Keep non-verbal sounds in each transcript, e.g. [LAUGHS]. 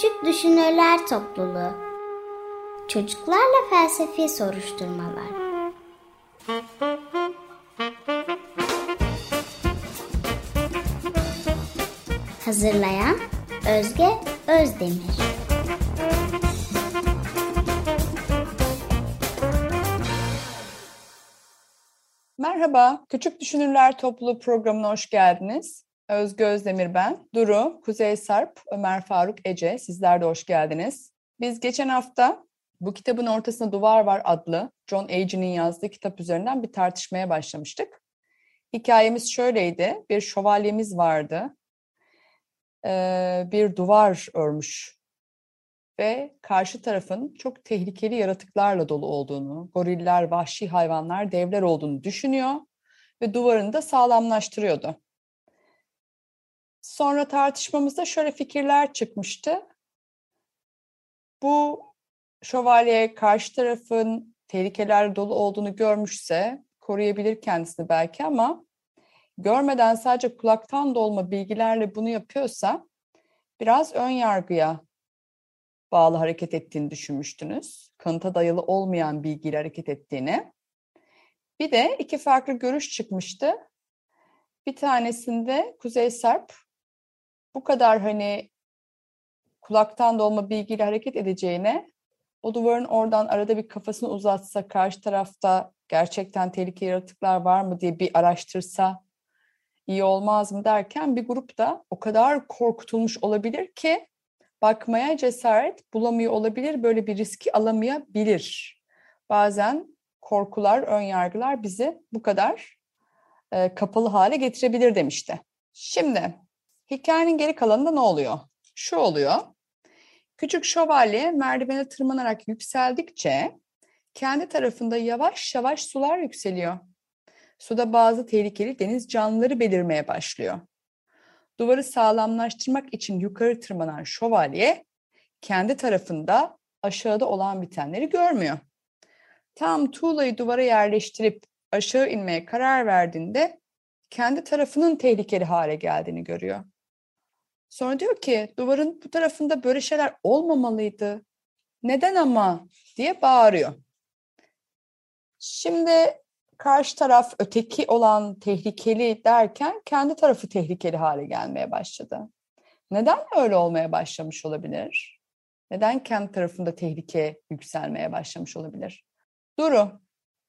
Küçük Düşünürler Topluluğu. Çocuklarla Felsefi Soruşturmalar. Hazırlayan Özge Özdemir. Merhaba, Küçük Düşünürler Topluluğu programına hoş geldiniz. Özgü Özdemir ben. Duru, Kuzey Sarp, Ömer Faruk Ece, sizler de hoş geldiniz. Biz geçen hafta Bu Kitabın Ortasında Duvar Var adlı John Agee'nin yazdığı kitap üzerinden bir tartışmaya başlamıştık. Hikayemiz şöyleydi, bir şövalyemiz vardı. Ee, bir duvar örmüş ve karşı tarafın çok tehlikeli yaratıklarla dolu olduğunu, goriller, vahşi hayvanlar, devler olduğunu düşünüyor ve duvarını da sağlamlaştırıyordu. Sonra tartışmamızda şöyle fikirler çıkmıştı. Bu şövalye karşı tarafın tehlikeler dolu olduğunu görmüşse koruyabilir kendisini belki ama görmeden sadece kulaktan dolma bilgilerle bunu yapıyorsa biraz ön yargıya bağlı hareket ettiğini düşünmüştünüz. Kanıta dayalı olmayan bilgiyle hareket ettiğini. Bir de iki farklı görüş çıkmıştı. Bir tanesinde Kuzey Sarp bu kadar hani kulaktan dolma bilgiyle hareket edeceğine o duvarın oradan arada bir kafasını uzatsa karşı tarafta gerçekten tehlikeli yaratıklar var mı diye bir araştırsa iyi olmaz mı derken bir grup da o kadar korkutulmuş olabilir ki bakmaya cesaret bulamıyor olabilir, böyle bir riski alamayabilir. Bazen korkular, ön yargılar bizi bu kadar e, kapalı hale getirebilir demişti. Şimdi hikayenin geri kalanında ne oluyor? Şu oluyor. Küçük şövalye merdivene tırmanarak yükseldikçe kendi tarafında yavaş yavaş sular yükseliyor. Suda bazı tehlikeli deniz canlıları belirmeye başlıyor. Duvarı sağlamlaştırmak için yukarı tırmanan şövalye kendi tarafında aşağıda olan bitenleri görmüyor. Tam tuğlayı duvara yerleştirip aşağı inmeye karar verdiğinde kendi tarafının tehlikeli hale geldiğini görüyor. Sonra diyor ki duvarın bu tarafında böyle şeyler olmamalıydı. Neden ama diye bağırıyor. Şimdi karşı taraf öteki olan tehlikeli derken kendi tarafı tehlikeli hale gelmeye başladı. Neden öyle olmaya başlamış olabilir? Neden kendi tarafında tehlike yükselmeye başlamış olabilir? Duru.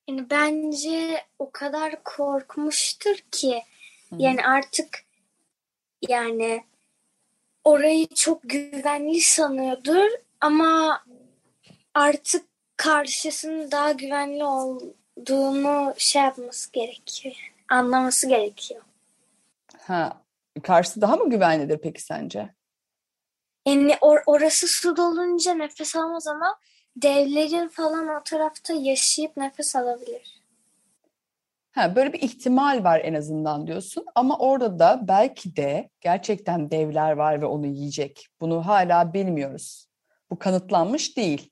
Yani bence o kadar korkmuştur ki Hı. yani artık yani orayı çok güvenli sanıyordur ama artık karşısının daha güvenli ol, olduğunu şey yapması gerekiyor. Anlaması gerekiyor. Ha, karşısı daha mı güvenlidir peki sence? Yani or orası su dolunca nefes alamaz ama devlerin falan o tarafta yaşayıp nefes alabilir. Ha, böyle bir ihtimal var en azından diyorsun ama orada da belki de gerçekten devler var ve onu yiyecek. Bunu hala bilmiyoruz. Bu kanıtlanmış değil.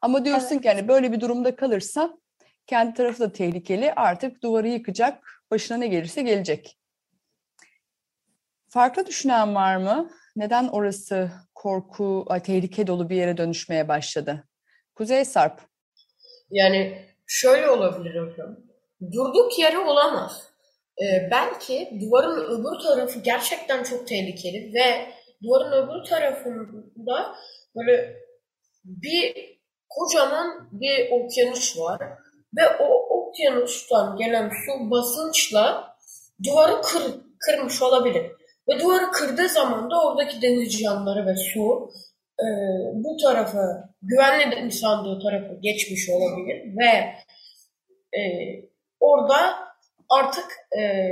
Ama diyorsun evet. ki hani böyle bir durumda kalırsa kendi tarafı da tehlikeli. Artık duvarı yıkacak. Başına ne gelirse gelecek. Farklı düşünen var mı? Neden orası korku, tehlike dolu bir yere dönüşmeye başladı? Kuzey Sarp. Yani şöyle olabilir hocam. Durduk yere olamaz. Ee, belki duvarın öbür tarafı gerçekten çok tehlikeli ve duvarın öbür tarafında böyle bir kocaman bir okyanus var ve o okyanustan gelen su basınçla duvarı kır, kırmış olabilir. Ve duvarı kırdığı zaman da oradaki deniz canlıları ve su e, bu tarafı güvenli sandığı tarafı geçmiş olabilir ve e, orada artık e,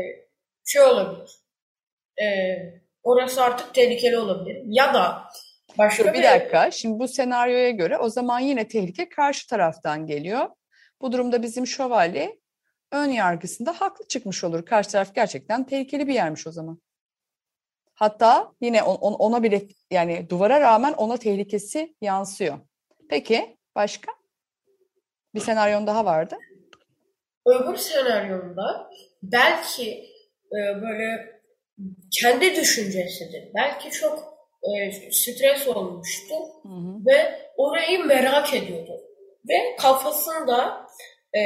şey olabilir. E, orası artık tehlikeli olabilir. Ya da başka bir, bir dakika. Şimdi bu senaryoya göre o zaman yine tehlike karşı taraftan geliyor. Bu durumda bizim şövalye ön yargısında haklı çıkmış olur. Karşı taraf gerçekten tehlikeli bir yermiş o zaman. Hatta yine on, ona bile yani duvara rağmen ona tehlikesi yansıyor. Peki başka? Bir senaryon daha vardı. Öbür senaryonda belki e, böyle kendi düşüncesidir. Belki çok e, stres olmuştu hı hı. ve orayı merak ediyordu. Ve kafasında e,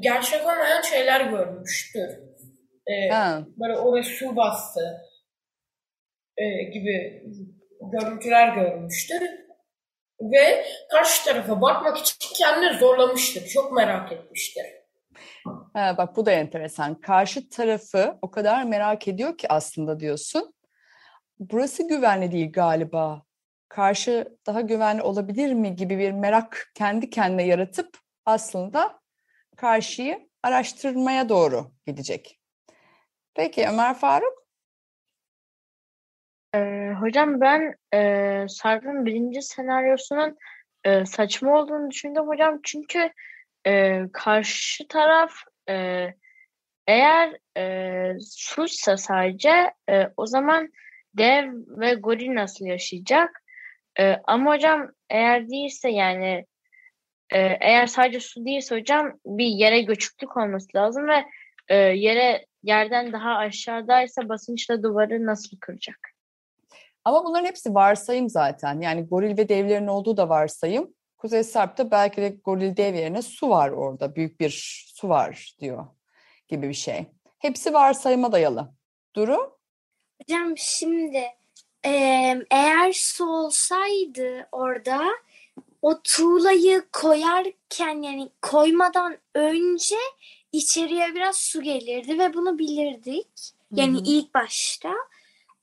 gerçek olmayan şeyler görmüştür. E, böyle oraya su bastı e, gibi görüntüler görmüştür. Ve karşı tarafa bakmak için kendini zorlamıştır. Çok merak etmiştir. Ha, bak bu da enteresan. Karşı tarafı o kadar merak ediyor ki aslında diyorsun. Burası güvenli değil galiba. Karşı daha güvenli olabilir mi gibi bir merak kendi kendine yaratıp aslında karşıyı araştırmaya doğru gidecek. Peki Ömer Faruk? Ee, hocam ben e, Sarp'ın birinci senaryosunun e, saçma olduğunu düşündüm hocam. Çünkü e, karşı taraf e, eğer e, suçsa sadece e, o zaman dev ve goril nasıl yaşayacak? E, ama hocam eğer değilse yani e, eğer sadece su değilse hocam bir yere göçüklük olması lazım ve e, yere yerden daha aşağıdaysa basınçla duvarı nasıl kıracak? Ama bunların hepsi varsayım zaten. Yani goril ve devlerin olduğu da varsayım. Kuzey Sarp'ta belki de goril dev yerine su var orada. Büyük bir su var diyor gibi bir şey. Hepsi varsayıma dayalı. Duru? Hocam şimdi eğer su olsaydı orada o tuğlayı koyarken yani koymadan önce içeriye biraz su gelirdi ve bunu bilirdik. Yani Hı-hı. ilk başta.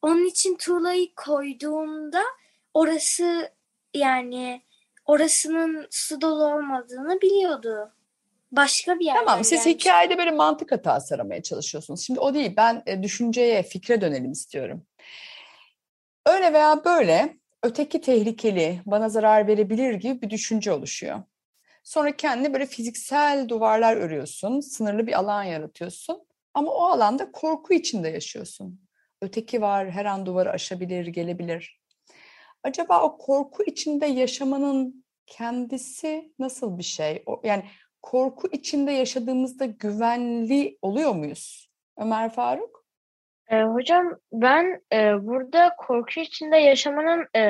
Onun için tuğlayı koyduğumda orası yani orasının su dolu olmadığını biliyordu. Başka bir yerden Tamam siz gelmiş. hikayede böyle mantık hatası aramaya çalışıyorsunuz. Şimdi o değil ben e, düşünceye, fikre dönelim istiyorum. Öyle veya böyle öteki tehlikeli, bana zarar verebilir gibi bir düşünce oluşuyor. Sonra kendine böyle fiziksel duvarlar örüyorsun, sınırlı bir alan yaratıyorsun. Ama o alanda korku içinde yaşıyorsun. Öteki var, her an duvarı aşabilir, gelebilir. Acaba o korku içinde yaşamanın kendisi nasıl bir şey? Yani korku içinde yaşadığımızda güvenli oluyor muyuz? Ömer Faruk? E, hocam ben e, burada korku içinde yaşamanın e,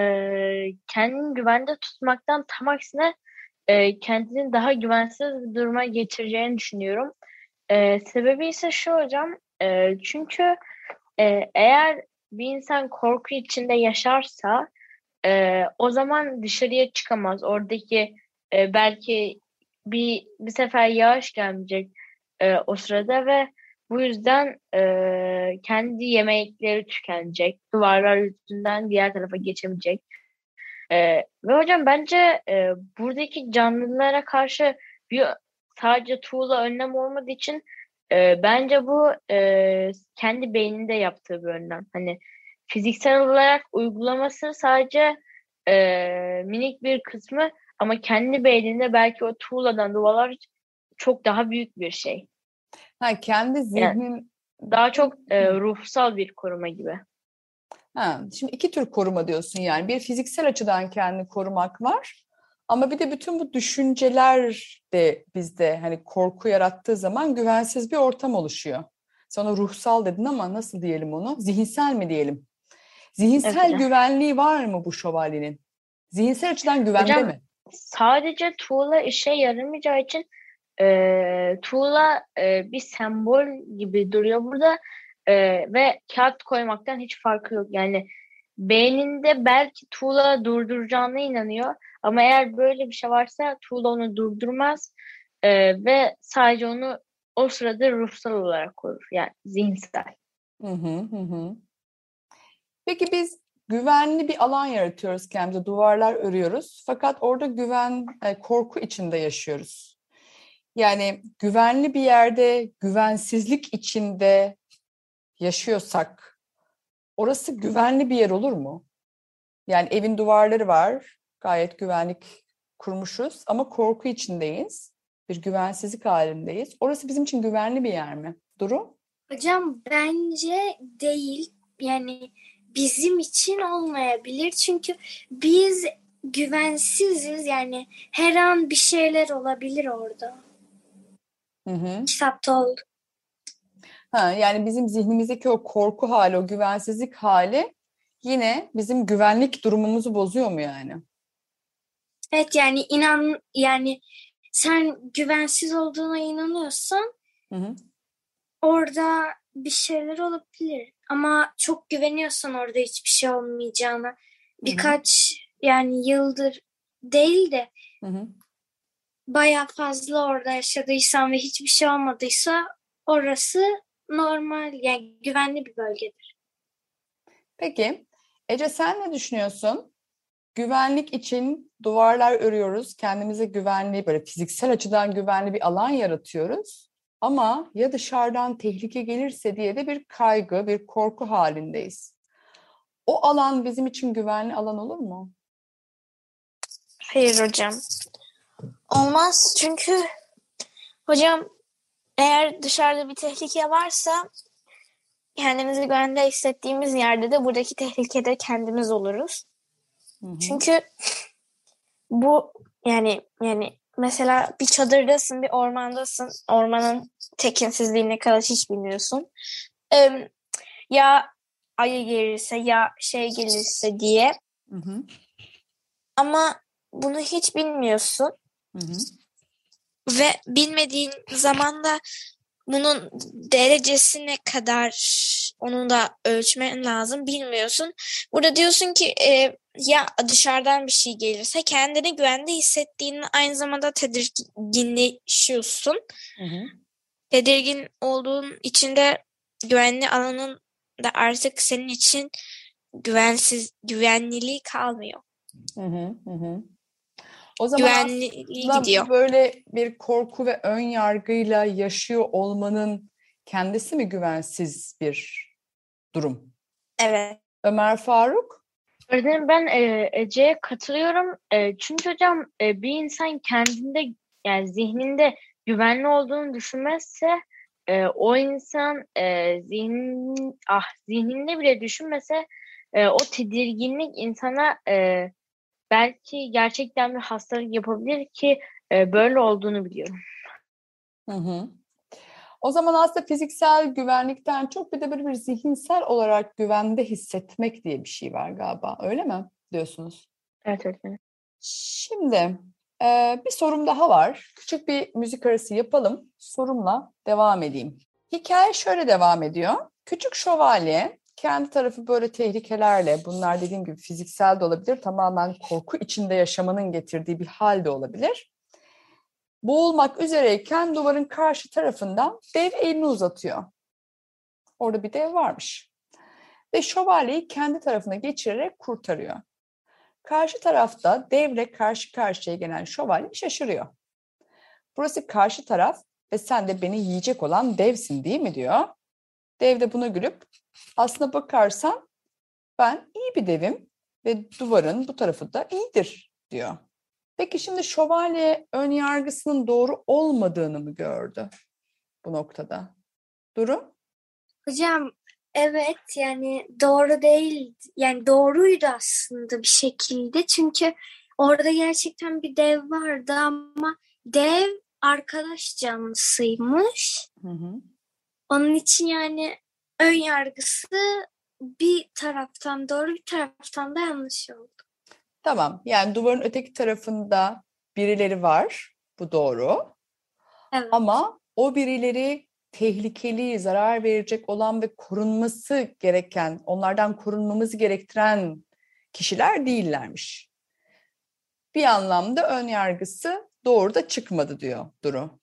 kendini güvende tutmaktan tam aksine e, kendini daha güvensiz bir duruma getireceğini düşünüyorum. E, sebebi ise şu hocam, e, çünkü e, eğer bir insan korku içinde yaşarsa e, o zaman dışarıya çıkamaz. Oradaki e, belki bir bir sefer yağış gelmeyecek e, o sırada ve bu yüzden e, kendi yemekleri tükenecek. Duvarlar yüzünden diğer tarafa geçemeyecek. E, ve hocam bence e, buradaki canlılara karşı bir sadece tuğla önlem olmadığı için e, bence bu e, kendi beyninde yaptığı bir önlem. Hani fiziksel olarak uygulaması sadece e, minik bir kısmı ama kendi beyninde belki o tuğladan duvarlar çok daha büyük bir şey. Ha, kendi zihnin... Yani daha çok e, ruhsal bir koruma gibi. Ha, şimdi iki tür koruma diyorsun yani. Bir fiziksel açıdan kendini korumak var. Ama bir de bütün bu düşünceler de bizde hani korku yarattığı zaman güvensiz bir ortam oluşuyor. Sana ruhsal dedin ama nasıl diyelim onu? Zihinsel mi diyelim? Zihinsel evet. güvenliği var mı bu şövalyenin? Zihinsel açıdan güvende Hocam, mi? Sadece tuğla işe yaramayacağı için e, tuğla e, bir sembol gibi duruyor burada e, ve kağıt koymaktan hiç farkı yok. Yani beyninde belki tuğla durduracağına inanıyor ama eğer böyle bir şey varsa tuğla onu durdurmaz e, ve sadece onu o sırada ruhsal olarak korur. Yani zihinsel. Hı hı hı. Peki biz güvenli bir alan yaratıyoruz kendimize, duvarlar örüyoruz. Fakat orada güven, e, korku içinde yaşıyoruz. Yani güvenli bir yerde, güvensizlik içinde yaşıyorsak orası güvenli bir yer olur mu? Yani evin duvarları var, gayet güvenlik kurmuşuz ama korku içindeyiz. Bir güvensizlik halindeyiz. Orası bizim için güvenli bir yer mi? Duru? Hocam bence değil. Yani bizim için olmayabilir. Çünkü biz güvensiziz. Yani her an bir şeyler olabilir orada. Hı hı. Kitapta oldu. Ha, yani bizim zihnimizdeki o korku hali, o güvensizlik hali yine bizim güvenlik durumumuzu bozuyor mu yani? Evet yani inan yani sen güvensiz olduğuna inanıyorsan Hı hı. orada bir şeyler olabilir. Ama çok güveniyorsan orada hiçbir şey olmayacağına birkaç yani yıldır değil de Hı hı. bayağı fazla orada yaşadıysan ve hiçbir şey olmadıysa orası normal yani güvenli bir bölgedir. Peki Ece sen ne düşünüyorsun? Güvenlik için duvarlar örüyoruz. Kendimize güvenli, böyle fiziksel açıdan güvenli bir alan yaratıyoruz. Ama ya dışarıdan tehlike gelirse diye de bir kaygı, bir korku halindeyiz. O alan bizim için güvenli alan olur mu? Hayır hocam. Olmaz çünkü hocam eğer dışarıda bir tehlike varsa kendimizi güvende hissettiğimiz yerde de buradaki tehlikede kendimiz oluruz. Hı hı. Çünkü bu yani yani mesela bir çadırdasın, bir ormandasın. Ormanın tekinsizliğine kadar hiç bilmiyorsun. Ee, ya ayı gelirse ya şey gelirse diye Hı hı. ama bunu hiç bilmiyorsun. Hı hı. Ve bilmediğin zaman da bunun derecesi ne kadar onu da ölçmen lazım bilmiyorsun. Burada diyorsun ki e, ya dışarıdan bir şey gelirse kendini güvende hissettiğin aynı zamanda tedirginleşiyorsun. Hı hı. Tedirgin olduğun içinde güvenli alanın da artık senin için güvensiz güvenliliği kalmıyor. Hı. Hı hı. O zaman Güvenliği gidiyor. böyle bir korku ve ön yargıyla yaşıyor olmanın kendisi mi güvensiz bir durum? Evet. Ömer Faruk? Öğretmenim ben e, Ece'ye katılıyorum. E, çünkü hocam e, bir insan kendinde yani zihninde güvenli olduğunu düşünmezse e, o insan e, zihnin, ah, zihninde bile düşünmese e, o tedirginlik insana e, belki gerçekten bir hastalık yapabilir ki e, böyle olduğunu biliyorum. Hı hı. O zaman aslında fiziksel güvenlikten çok bir de böyle bir zihinsel olarak güvende hissetmek diye bir şey var galiba. Öyle mi diyorsunuz? Evet öğretmenim. Şimdi e, bir sorum daha var. Küçük bir müzik arası yapalım. Sorumla devam edeyim. Hikaye şöyle devam ediyor. Küçük şövalye kendi tarafı böyle tehlikelerle, bunlar dediğim gibi fiziksel de olabilir, tamamen korku içinde yaşamanın getirdiği bir hal de olabilir. Boğulmak üzereyken duvarın karşı tarafından dev elini uzatıyor. Orada bir dev varmış. Ve şövalyeyi kendi tarafına geçirerek kurtarıyor. Karşı tarafta devle karşı karşıya gelen şövalye şaşırıyor. Burası karşı taraf ve sen de beni yiyecek olan devsin değil mi diyor. Dev de buna gülüp aslına bakarsan ben iyi bir devim ve duvarın bu tarafı da iyidir diyor. Peki şimdi şövalye ön yargısının doğru olmadığını mı gördü bu noktada? Durum? Hocam evet yani doğru değil yani doğruydu aslında bir şekilde çünkü orada gerçekten bir dev vardı ama dev arkadaş canlısıymış. Hı hı. Onun için yani ön yargısı bir taraftan doğru bir taraftan da yanlış oldu. Tamam. Yani duvarın öteki tarafında birileri var. Bu doğru. Evet. Ama o birileri tehlikeli, zarar verecek olan ve korunması gereken, onlardan korunmamız gerektiren kişiler değillermiş. Bir anlamda ön yargısı doğru da çıkmadı diyor Duru.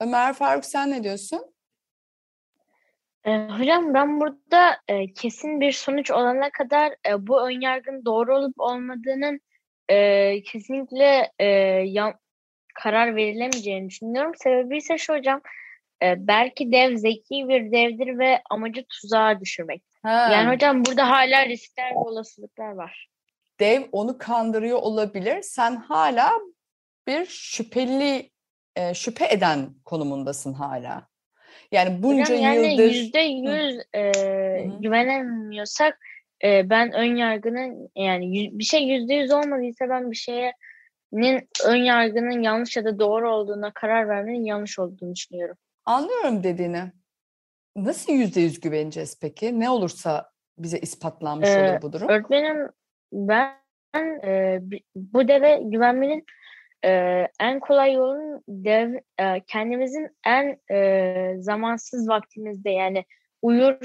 Ömer Faruk sen ne diyorsun? E, hocam ben burada e, kesin bir sonuç olana kadar e, bu önyargının doğru olup olmadığının e, kesinlikle e, yan- karar verilemeyeceğini düşünüyorum. Sebebi ise şu hocam, e, belki dev zeki bir devdir ve amacı tuzağa düşürmek. Ha, Yani hocam burada hala riskler ve olasılıklar var. dev onu kandırıyor olabilir. Sen hala bir şüpheli, e, şüphe eden konumundasın hala. Yani bunca Hocam yani yıldır... yüzde yüz e, güvenemiyorsak e, ben ön yargının yani bir şey yüzde yüz olmadıysa ben bir şeyin ön yargının yanlış ya da doğru olduğuna karar vermenin yanlış olduğunu düşünüyorum. Anlıyorum dediğini. Nasıl yüzde yüz güveneceğiz peki? Ne olursa bize ispatlanmış Ee, olur bu durum? Öğretmenim ben e, bu deve güvenmenin e, en kolay yolun dev e, kendimizin en e, zamansız vaktimizde yani uyur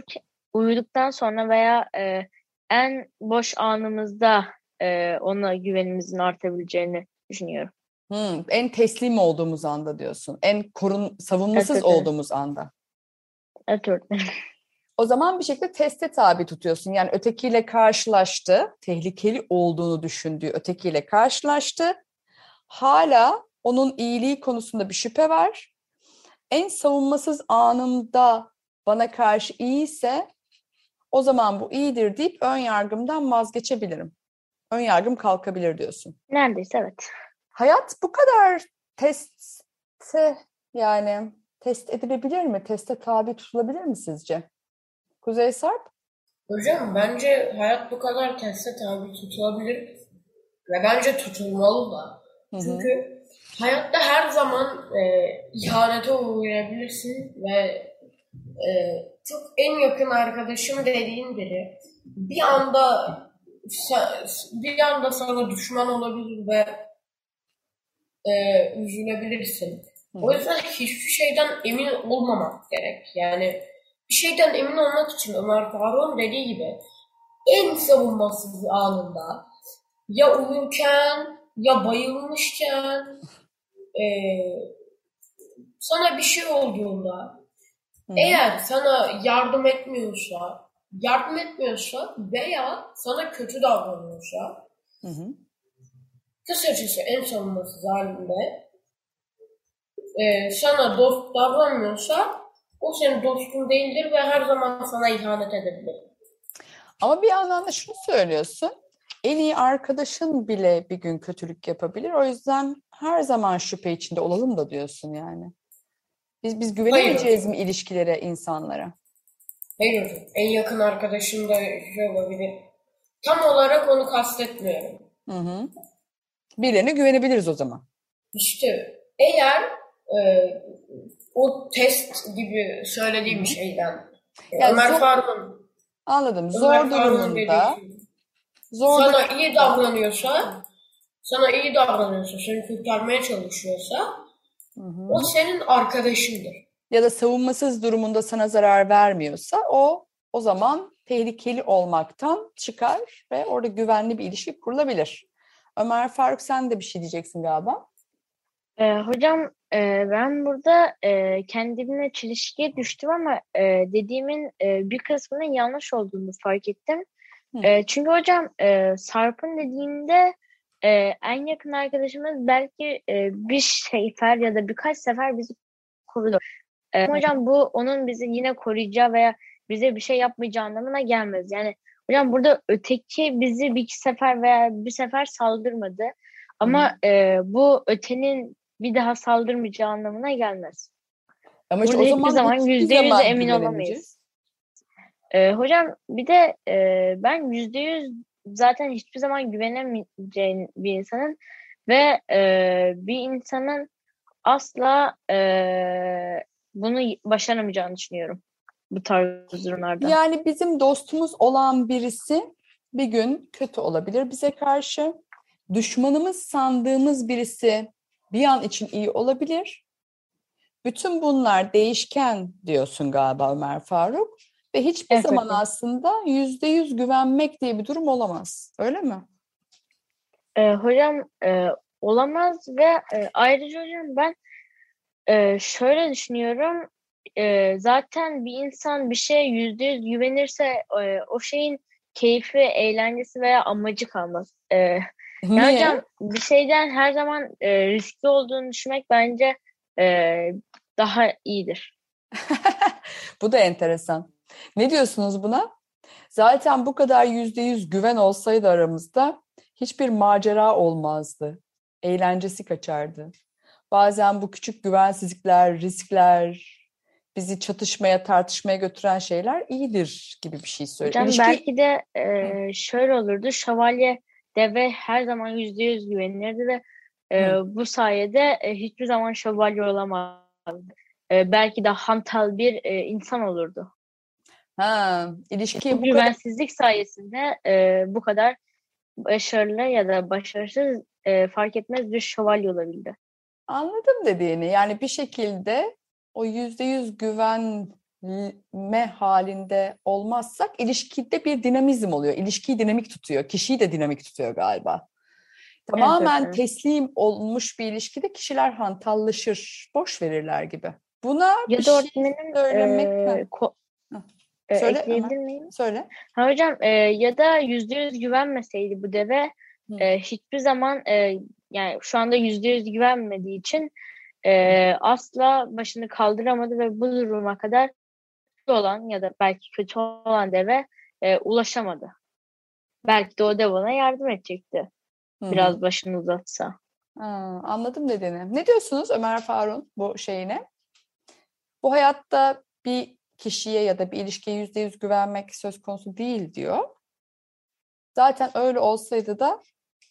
uyuduktan sonra veya e, en boş anımızda e, ona güvenimizin artabileceğini düşünüyorum. Hmm, en teslim olduğumuz anda diyorsun. En korun savunmasız Evet, evet, evet. olduğumuz anda. Evet öğretmenim. [LAUGHS] O zaman bir şekilde teste tabi tutuyorsun. Yani ötekiyle karşılaştı, tehlikeli olduğunu düşündüğü ötekiyle karşılaştı. Hala onun iyiliği konusunda bir şüphe var. En savunmasız anımda bana karşı iyiyse o zaman bu iyidir deyip ön yargımdan vazgeçebilirim. Ön yargım kalkabilir diyorsun. Neredeyse evet. Hayat bu kadar teste yani test edilebilir mi? Teste tabi tutulabilir mi sizce? Kuzey Sarp? Hocam bence hayat bu kadar teste tabi tutulabilir ve bence tutulmalı da. Hı hı. Çünkü hayatta her zaman e, ihanete uğrayabilirsin ve e, çok en yakın arkadaşım dediğin biri bir anda bir anda sana düşman olabilir ve e, üzülebilirsin. O yüzden hiçbir şeyden emin olmamak gerek. Yani bir şeyden emin olmak için Ömer Faruk'un dediği gibi en savunmasız anında ya uyurken ya bayılmışken e, sana bir şey olduğunda Hı eğer sana yardım etmiyorsa yardım etmiyorsa veya sana kötü davranıyorsa Hı hı. kısacası en savunmasız halinde e, sana dost davranmıyorsa o senin dostun değildir ve her zaman sana ihanet edebilir. Ama bir yandan da şunu söylüyorsun. En iyi arkadaşın bile bir gün kötülük yapabilir. O yüzden her zaman şüphe içinde olalım da diyorsun yani. Biz biz güvenemeyeceğiz mi ilişkilere, insanlara? Hayır en yakın arkadaşın da şey olabilir. Tam olarak onu kastetmiyorum. Hı hı. Birilerine güvenebiliriz o zaman. İşte eğer e, o test gibi söylediğim şeyden e, Yani Ömer zor- Faruk'un Anladım. Ömer Zor Faruk'un durumunda, dediği şey. zor sana iyi davranıyorsa sana iyi davranıyorsa, seni kurtarmaya çalışıyorsa Hı hı. o senin arkadaşındır. ya da savunmasız durumunda sana zarar vermiyorsa o o zaman tehlikeli olmaktan çıkar ve orada güvenli bir ilişki kurulabilir. Ömer Faruk sen de bir şey diyeceksin galiba. Ee, hocam e, ben burada e, kendimle çelişkiye düştüm ama e, dediğimin e, bir kısmının yanlış olduğunu fark ettim. Hı. E, çünkü hocam e, Sarp'ın dediğinde e, en yakın arkadaşımız belki e, bir sefer ya da birkaç sefer bizi korudu. E, hocam bu onun bizi yine koruyacağı veya bize bir şey yapmayacağı anlamına gelmez. Yani hocam burada öteki bizi bir iki sefer veya bir sefer saldırmadı. Ama e, bu ötenin bir daha saldırmayacağı anlamına gelmez. Ama Burada o hiçbir zaman zaman hiçbir yüzde yüz zaman emin güvenemeyeceğiz. olamayız. E, hocam bir de e, ben yüzde yüz zaten hiçbir zaman güvenemeyeceğim bir insanın ve e, bir insanın asla e, bunu başaramayacağını düşünüyorum bu tarz durumlarda. Yani bizim dostumuz olan birisi bir gün kötü olabilir bize karşı. Düşmanımız sandığımız birisi bir an için iyi olabilir. Bütün bunlar değişken diyorsun galiba Ömer Faruk. Ve hiçbir Evet, zaman evet. aslında yüzde yüz güvenmek diye bir durum olamaz. Öyle mi? E, hocam e, olamaz ve e, ayrıca hocam ben e, şöyle düşünüyorum. E, zaten bir insan bir şeye yüzde yüz güvenirse e, o şeyin keyfi, eğlencesi veya amacı kalmaz. E, yani Niye? hocam bir şeyden her zaman e, riskli olduğunu düşünmek bence e, daha iyidir. [LAUGHS] Bu da enteresan. Ne diyorsunuz buna? Zaten bu kadar yüzde yüz güven olsaydı aramızda hiçbir macera olmazdı. Eğlencesi kaçardı. Bazen bu küçük güvensizlikler, riskler, bizi çatışmaya, tartışmaya götüren şeyler iyidir gibi bir şey söylüyor. İlişki- belki de e, şöyle olurdu. Şövalye deve her zaman yüzde yüz güvenirdi ve e, bu sayede e, hiçbir zaman şövalye olamazdı. E, belki de hantal bir e, insan olurdu. Ha, ilişkiyi Bu bu kadar güvensizlik sayesinde e, bu kadar başarılı ya da başarısız e, fark etmez bir şövalye olabildi. anladım dediğini. Yani bir şekilde o yüzde yüz güvenme halinde olmazsak ilişkide bir dinamizm oluyor. İlişkiyi dinamik tutuyor. Kişiyi de dinamik tutuyor galiba. Tamamen evet. teslim olmuş bir ilişkide kişiler hantallaşır, boş verirler gibi. Buna Ya bir da şey öğretmenim söylemek e, ko-. E, Söyle ekleyebilir miyim? söyle. Ha hocam e, ya da yüzde yüz güvenmeseydi bu deve Hı. e, hiçbir zaman e, yani şu anda yüzde yüz güvenmediği için e, asla başını kaldıramadı ve bu duruma kadar olan ya da belki kötü olan deve e, ulaşamadı. Belki de o dev ona yardım edecekti. Hı. Biraz başını uzatsa. Ha, anladım dediğini. Ne diyorsunuz Ömer Faruk'un bu şeyine? Bu hayatta bir kişiye ya da bir ilişkiye yüzde yüz güvenmek söz konusu değil diyor. Zaten öyle olsaydı da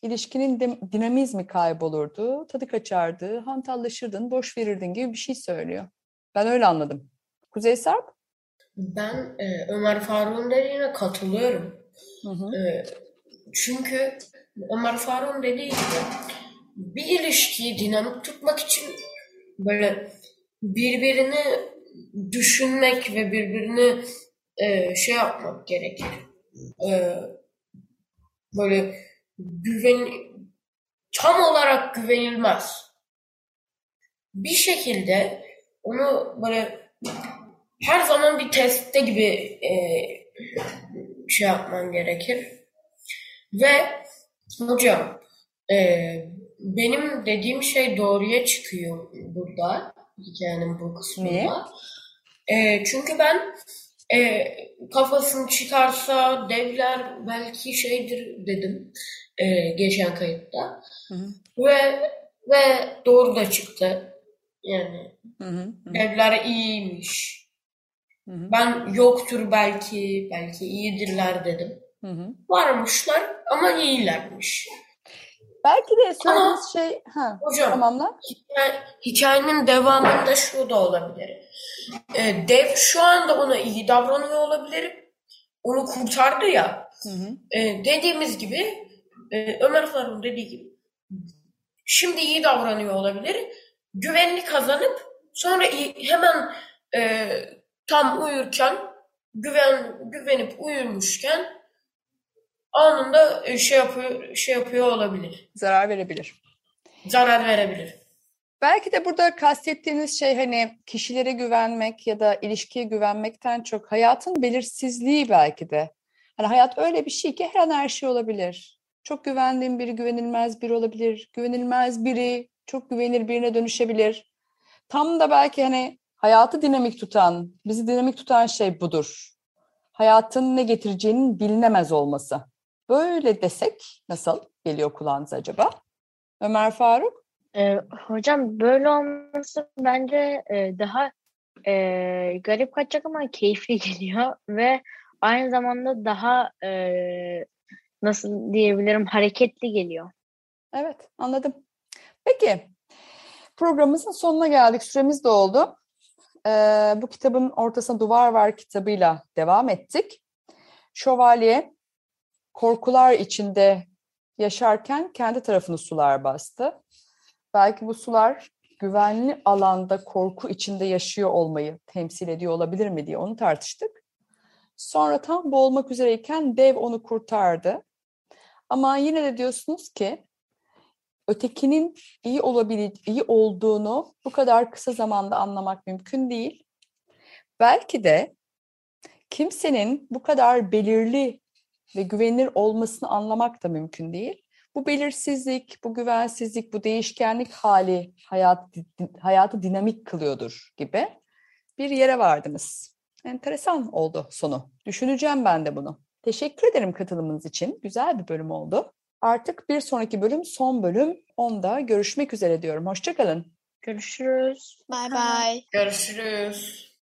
ilişkinin dinamizmi kaybolurdu, tadı kaçardı, hantallaşırdın, boş verirdin gibi bir şey söylüyor. Ben öyle anladım. Kuzey Sarp? Ben e, Ömer Faruk'un dediğine katılıyorum. Hı hı. E, çünkü Ömer Faruk'un dediği gibi bir ilişkiyi dinamik tutmak için böyle birbirini düşünmek ve birbirini e, şey yapmak gerekir. E, böyle güven tam olarak güvenilmez. Bir şekilde onu böyle her zaman bir testte gibi e, şey yapman gerekir. Ve hocam e, benim dediğim şey doğruya çıkıyor burada hikayenin bu kısmında. Niye? E, çünkü ben e, kafasını çıkarsa devler belki şeydir dedim e, geçen kayıtta. Hı hı. Ve ve doğru da çıktı. Yani Hı hı. Hı devler iyiymiş. hı. Hı Ben yoktur belki, belki iyidirler dedim. hı. Hı. Varmışlar ama iyilermiş. Belki de söylediğiniz şey... Ha, Hocam, tamamla. hikaye- hikayenin devamında şu da olabilir. Ee, dev şu anda ona iyi davranıyor olabilir. Onu kurtardı ya. Hı hı. Ee, dediğimiz gibi, e, Ömer Faruk'un dediği gibi şimdi iyi davranıyor olabilir. Güvenini kazanıp sonra iyi- hemen e, tam uyurken güven güvenip uyumuşken anında e, şey yapıyor şey yapıyor olabilir. Zarar verebilir. Zarar verebilir. Belki de burada kastettiğiniz şey hani kişilere güvenmek ya da ilişkiye güvenmekten çok hayatın belirsizliği belki de. Hani hayat öyle bir şey ki her an her şey olabilir. Çok güvendiğim biri güvenilmez biri olabilir. Güvenilmez biri çok güvenilir birine dönüşebilir. Tam da belki hani hayatı dinamik tutan, bizi dinamik tutan şey budur. Hayatın ne getireceğinin bilinemez olması. Böyle desek nasıl geliyor kulağınıza acaba? Ömer Faruk? E, hocam böyle olması bence e, daha e, garip kaçacak ama keyifli [LAUGHS] geliyor ve aynı zamanda daha e, nasıl diyebilirim hareketli geliyor. Evet, anladım. Peki, programımızın sonuna geldik. Süremiz de oldu. Ee, bu kitabın ortasına Duvar Var kitabıyla devam ettik. Şövalye korkular içinde yaşarken kendi tarafını sular bastı. Belki bu sular güvenli alanda korku içinde yaşıyor olmayı temsil ediyor olabilir mi diye onu tartıştık. Sonra tam boğulmak üzereyken dev onu kurtardı. Ama yine de diyorsunuz ki ötekinin iyi olabile iyi olduğunu bu kadar kısa zamanda anlamak mümkün değil. Belki de kimsenin bu kadar belirli ve güvenilir olmasını anlamak da mümkün değil. Bu belirsizlik, bu güvensizlik, bu değişkenlik hali hayat, hayatı dinamik kılıyordur gibi bir yere vardınız. Enteresan oldu sonu. Düşüneceğim ben de bunu. Teşekkür ederim katılımınız için. Güzel bir bölüm oldu. Artık bir sonraki bölüm son bölüm. Onda görüşmek üzere diyorum. Hoşçakalın. Görüşürüz. Bye bye. Görüşürüz.